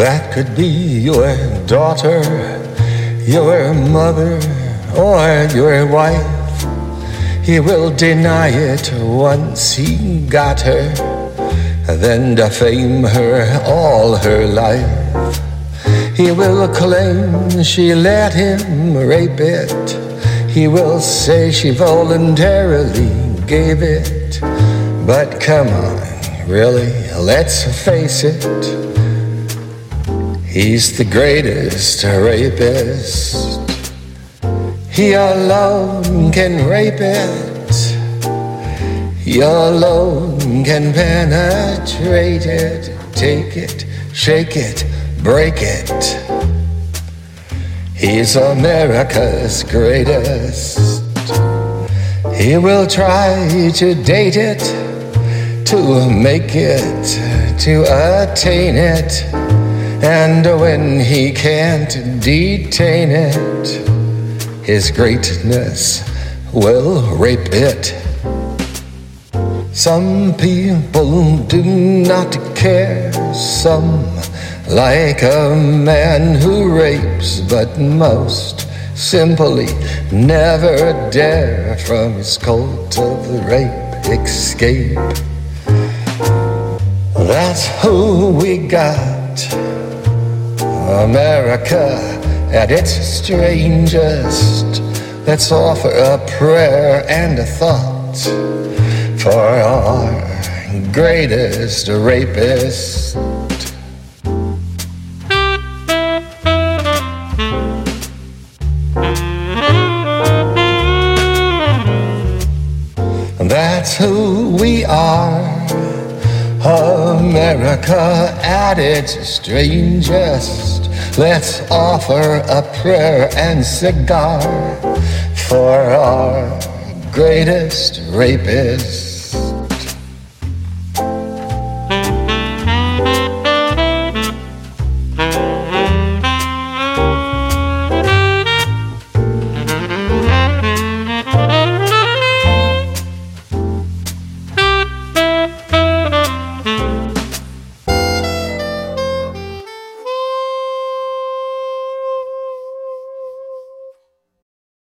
That could be your daughter, your mother, or your wife. He will deny it once he got her, then defame her all her life. He will claim she let him rape it. He will say she voluntarily gave it. But come on, really, let's face it. He's the greatest rapist. He alone can rape it. He alone can penetrate it, take it, shake it, break it. He's America's greatest. He will try to date it, to make it, to attain it. And when he can't detain it, his greatness will rape it. Some people do not care, some like a man who rapes, but most simply never dare from his cult of rape escape. That's who we got. America at its strangest. Let's offer a prayer and a thought for our greatest rapist. That's who we are. America at its strangest. Let's offer a prayer and cigar for our greatest rapist.